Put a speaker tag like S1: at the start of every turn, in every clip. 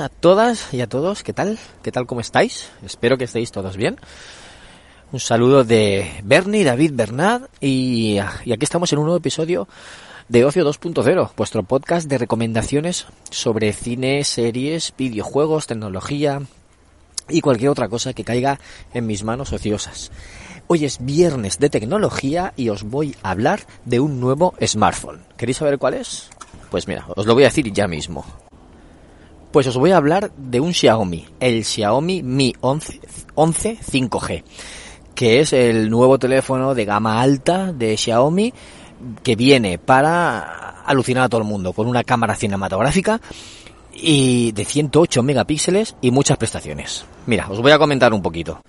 S1: a todas y a todos. ¿Qué tal? ¿Qué tal? ¿Cómo estáis? Espero que estéis todos bien. Un saludo de Bernie, David, Bernard y, y aquí estamos en un nuevo episodio de Ocio 2.0, vuestro podcast de recomendaciones sobre cine, series, videojuegos, tecnología y cualquier otra cosa que caiga en mis manos ociosas. Hoy es viernes de tecnología y os voy a hablar de un nuevo smartphone. ¿Queréis saber cuál es? Pues mira, os lo voy a decir ya mismo. Pues os voy a hablar de un Xiaomi, el Xiaomi Mi 11, 11 5G, que es el nuevo teléfono de gama alta de Xiaomi que viene para alucinar a todo el mundo, con una cámara cinematográfica y de 108 megapíxeles y muchas prestaciones. Mira, os voy a comentar un poquito.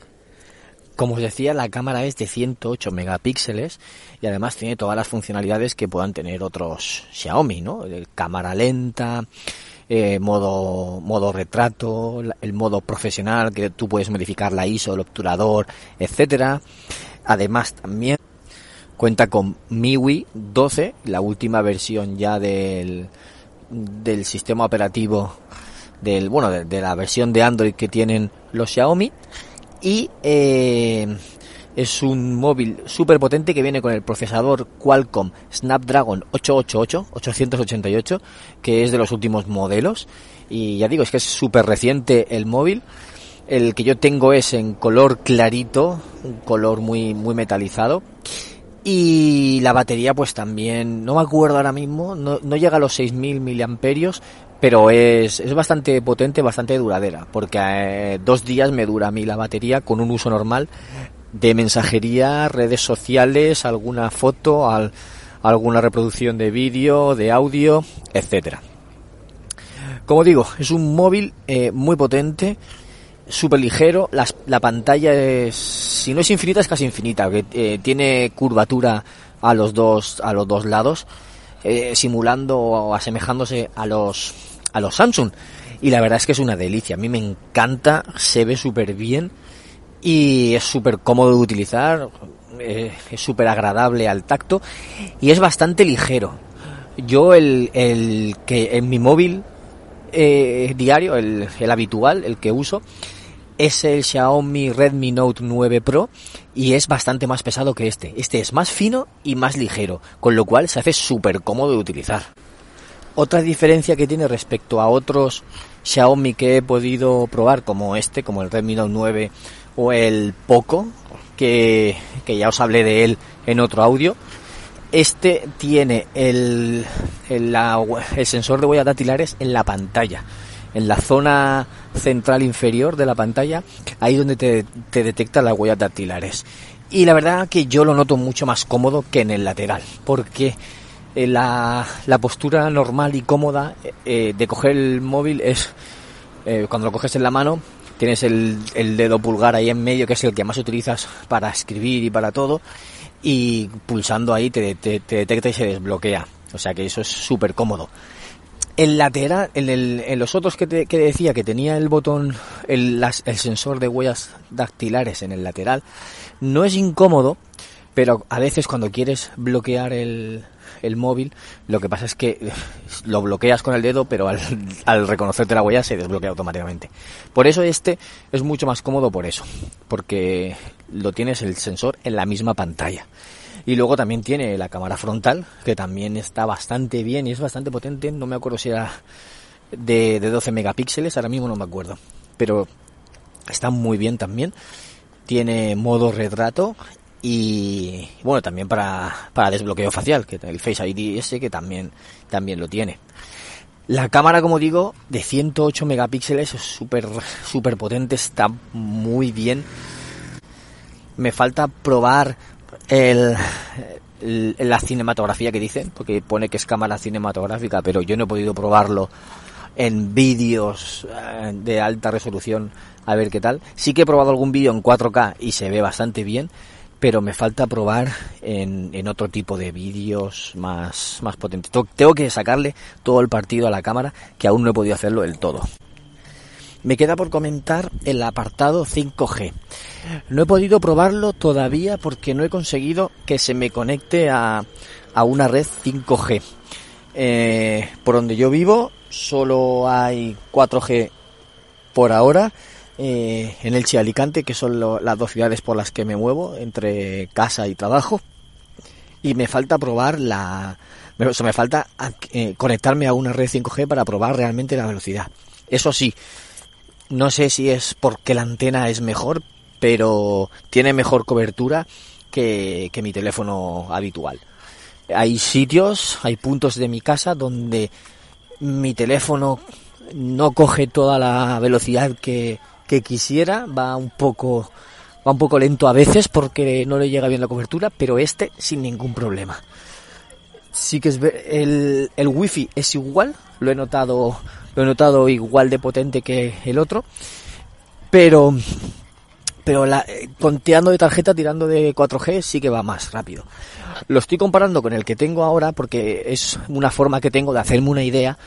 S1: Como os decía, la cámara es de 108 megapíxeles y además tiene todas las funcionalidades que puedan tener otros Xiaomi, ¿no? Cámara lenta, eh, modo, modo retrato, el modo profesional que tú puedes modificar la ISO, el obturador, etcétera. Además también cuenta con MIUI 12, la última versión ya del, del sistema operativo del bueno de, de la versión de Android que tienen los Xiaomi y eh, es un móvil súper potente que viene con el procesador Qualcomm Snapdragon 888, 888, que es de los últimos modelos. Y ya digo, es que es súper reciente el móvil. El que yo tengo es en color clarito, un color muy, muy metalizado. Y la batería pues también, no me acuerdo ahora mismo, no, no llega a los 6.000 miliamperios, pero es, es bastante potente, bastante duradera, porque eh, dos días me dura a mí la batería con un uso normal de mensajería, redes sociales, alguna foto, al, alguna reproducción de vídeo, de audio, etcétera. Como digo, es un móvil eh, muy potente, súper ligero, las, la pantalla es, si no es infinita, es casi infinita, que eh, tiene curvatura a los dos, a los dos lados, eh, simulando o asemejándose a los, a los Samsung. Y la verdad es que es una delicia, a mí me encanta, se ve súper bien y es súper cómodo de utilizar, eh, es súper agradable al tacto y es bastante ligero. Yo el, el que en mi móvil eh, diario, el, el habitual, el que uso, es el Xiaomi Redmi Note 9 Pro y es bastante más pesado que este. Este es más fino y más ligero, con lo cual se hace súper cómodo de utilizar. Otra diferencia que tiene respecto a otros Xiaomi que he podido probar, como este, como el Redmi Note 9 o el Poco, que, que ya os hablé de él en otro audio, este tiene el, el, sensor de huellas dactilares en la pantalla en la zona central inferior de la pantalla, ahí donde te, te detecta las huellas dactilares. Y la verdad que yo lo noto mucho más cómodo que en el lateral, porque eh, la, la postura normal y cómoda eh, de coger el móvil es eh, cuando lo coges en la mano, tienes el, el dedo pulgar ahí en medio, que es el que más utilizas para escribir y para todo, y pulsando ahí te, te, te detecta y se desbloquea. O sea que eso es súper cómodo. El lateral, en, el, en los otros que, te, que, decía que tenía el botón, el, las, el sensor de huellas dactilares en el lateral, no es incómodo, pero a veces cuando quieres bloquear el, el móvil, lo que pasa es que lo bloqueas con el dedo, pero al, al, reconocerte la huella se desbloquea automáticamente. Por eso este es mucho más cómodo por eso, porque lo tienes el sensor en la misma pantalla. Y luego también tiene la cámara frontal, que también está bastante bien y es bastante potente. No me acuerdo si era de, de 12 megapíxeles, ahora mismo no me acuerdo. Pero está muy bien también. Tiene modo retrato y bueno, también para, para desbloqueo facial, que el Face ID ese que también, también lo tiene. La cámara, como digo, de 108 megapíxeles es súper, súper potente, está muy bien. Me falta probar el, el, la cinematografía que dicen, porque pone que es cámara cinematográfica, pero yo no he podido probarlo en vídeos eh, de alta resolución a ver qué tal. Sí que he probado algún vídeo en 4K y se ve bastante bien, pero me falta probar en, en otro tipo de vídeos más, más potentes. Tengo que sacarle todo el partido a la cámara, que aún no he podido hacerlo del todo. Me queda por comentar el apartado 5G. No he podido probarlo todavía porque no he conseguido que se me conecte a, a una red 5G. Eh, por donde yo vivo solo hay 4G por ahora eh, en el y Alicante, que son las dos ciudades por las que me muevo entre casa y trabajo. Y me falta probar la... Me, me falta eh, conectarme a una red 5G para probar realmente la velocidad. Eso sí, no sé si es porque la antena es mejor, pero tiene mejor cobertura que, que mi teléfono habitual. Hay sitios, hay puntos de mi casa donde mi teléfono no coge toda la velocidad que, que quisiera, va un poco va un poco lento a veces porque no le llega bien la cobertura, pero este sin ningún problema. Sí que es el, el wifi es igual, lo he notado lo he notado igual de potente que el otro, pero pero la, conteando de tarjeta tirando de 4G sí que va más rápido. Lo estoy comparando con el que tengo ahora porque es una forma que tengo de hacerme una idea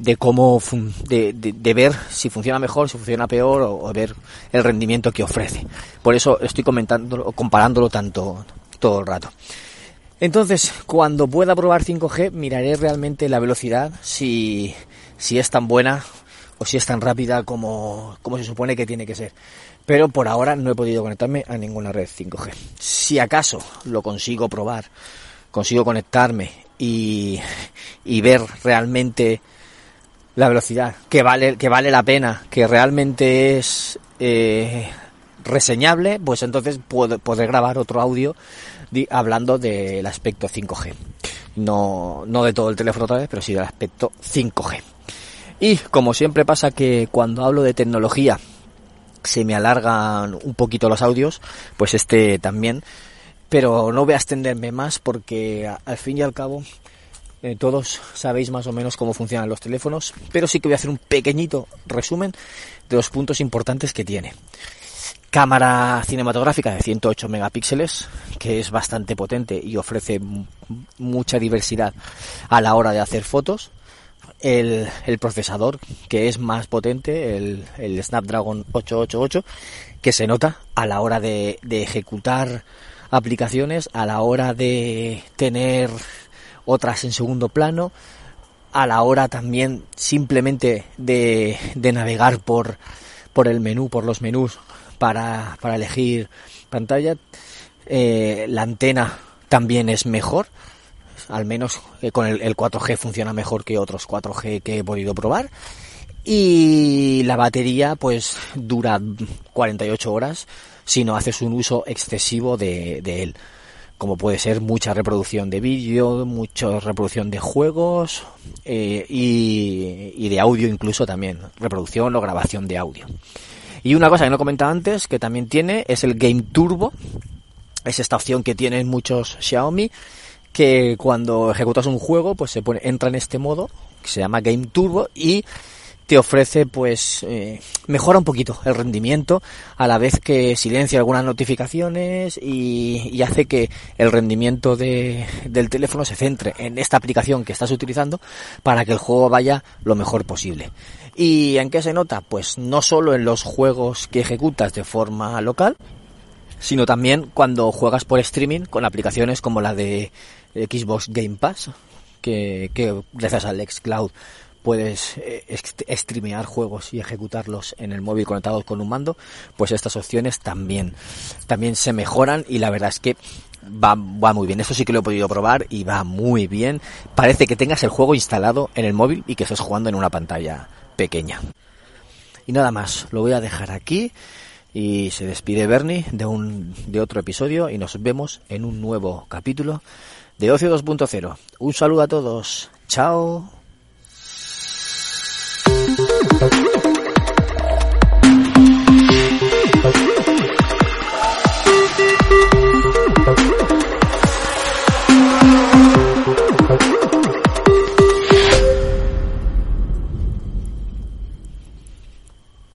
S1: de cómo de, de, ver si funciona mejor, si funciona peor o, ver el rendimiento que ofrece. Por eso estoy comentando, comparándolo tanto todo el rato. Entonces, cuando pueda probar 5G, miraré realmente la velocidad, si, si es tan buena o si es tan rápida como, como se supone que tiene que ser. Pero por ahora no he podido conectarme a ninguna red 5G. Si acaso lo consigo probar, consigo conectarme y, y ver realmente la velocidad, que vale, que vale la pena, que realmente es eh, reseñable, pues entonces puedo, podré grabar otro audio hablando del aspecto 5G. No, no de todo el teléfono otra vez, pero sí del aspecto 5G. Y como siempre pasa que cuando hablo de tecnología se me alargan un poquito los audios, pues este también. Pero no voy a extenderme más porque al fin y al cabo eh, todos sabéis más o menos cómo funcionan los teléfonos, pero sí que voy a hacer un pequeñito resumen de los puntos importantes que tiene. Cámara cinematográfica de 108 megapíxeles, que es bastante potente y ofrece mucha diversidad a la hora de hacer fotos. El, procesador, que es más potente, el, Snapdragon 888, que se nota a la hora de ejecutar aplicaciones, a la hora de tener otras en segundo plano, a la hora también simplemente de, de navegar por, por el menú, por los menús para, para elegir pantalla. Eh, la antena también es mejor, al menos eh, con el, el 4G funciona mejor que otros 4G que he podido probar. Y la batería pues dura 48 horas si no haces un uso excesivo de, de él como puede ser mucha reproducción de vídeo, mucha reproducción de juegos eh, y, de audio incluso también, reproducción o grabación de audio. Y una cosa que no he comentado antes, que también tiene, es el Game Turbo. Es esta opción que tienen muchos Xiaomi, que cuando ejecutas un juego, pues se pone, entra en este modo, que se llama Game Turbo, y te ofrece pues eh, mejora un poquito el rendimiento a la vez que silencia algunas notificaciones y, hace que el rendimiento de, del teléfono se centre en esta aplicación que estás utilizando para que el juego vaya lo mejor posible. ¿Y en qué se nota? Pues no solo en los juegos que ejecutas de forma local, sino también cuando juegas por streaming con aplicaciones como la de Xbox Game Pass, que, que gracias al Xcloud puedes eh, streamear juegos y ejecutarlos en el móvil conectado con un mando, pues estas opciones también, también se mejoran y la verdad es que va, va muy bien. Esto sí que lo he podido probar y va muy bien. Parece que tengas el juego instalado en el móvil y que estés jugando en una pantalla pequeña. Y nada más, lo voy a dejar aquí y se despide Bernie de un de otro episodio y nos vemos en un nuevo capítulo de Ocio 2.0. Un saludo a todos. Chao. Thank you.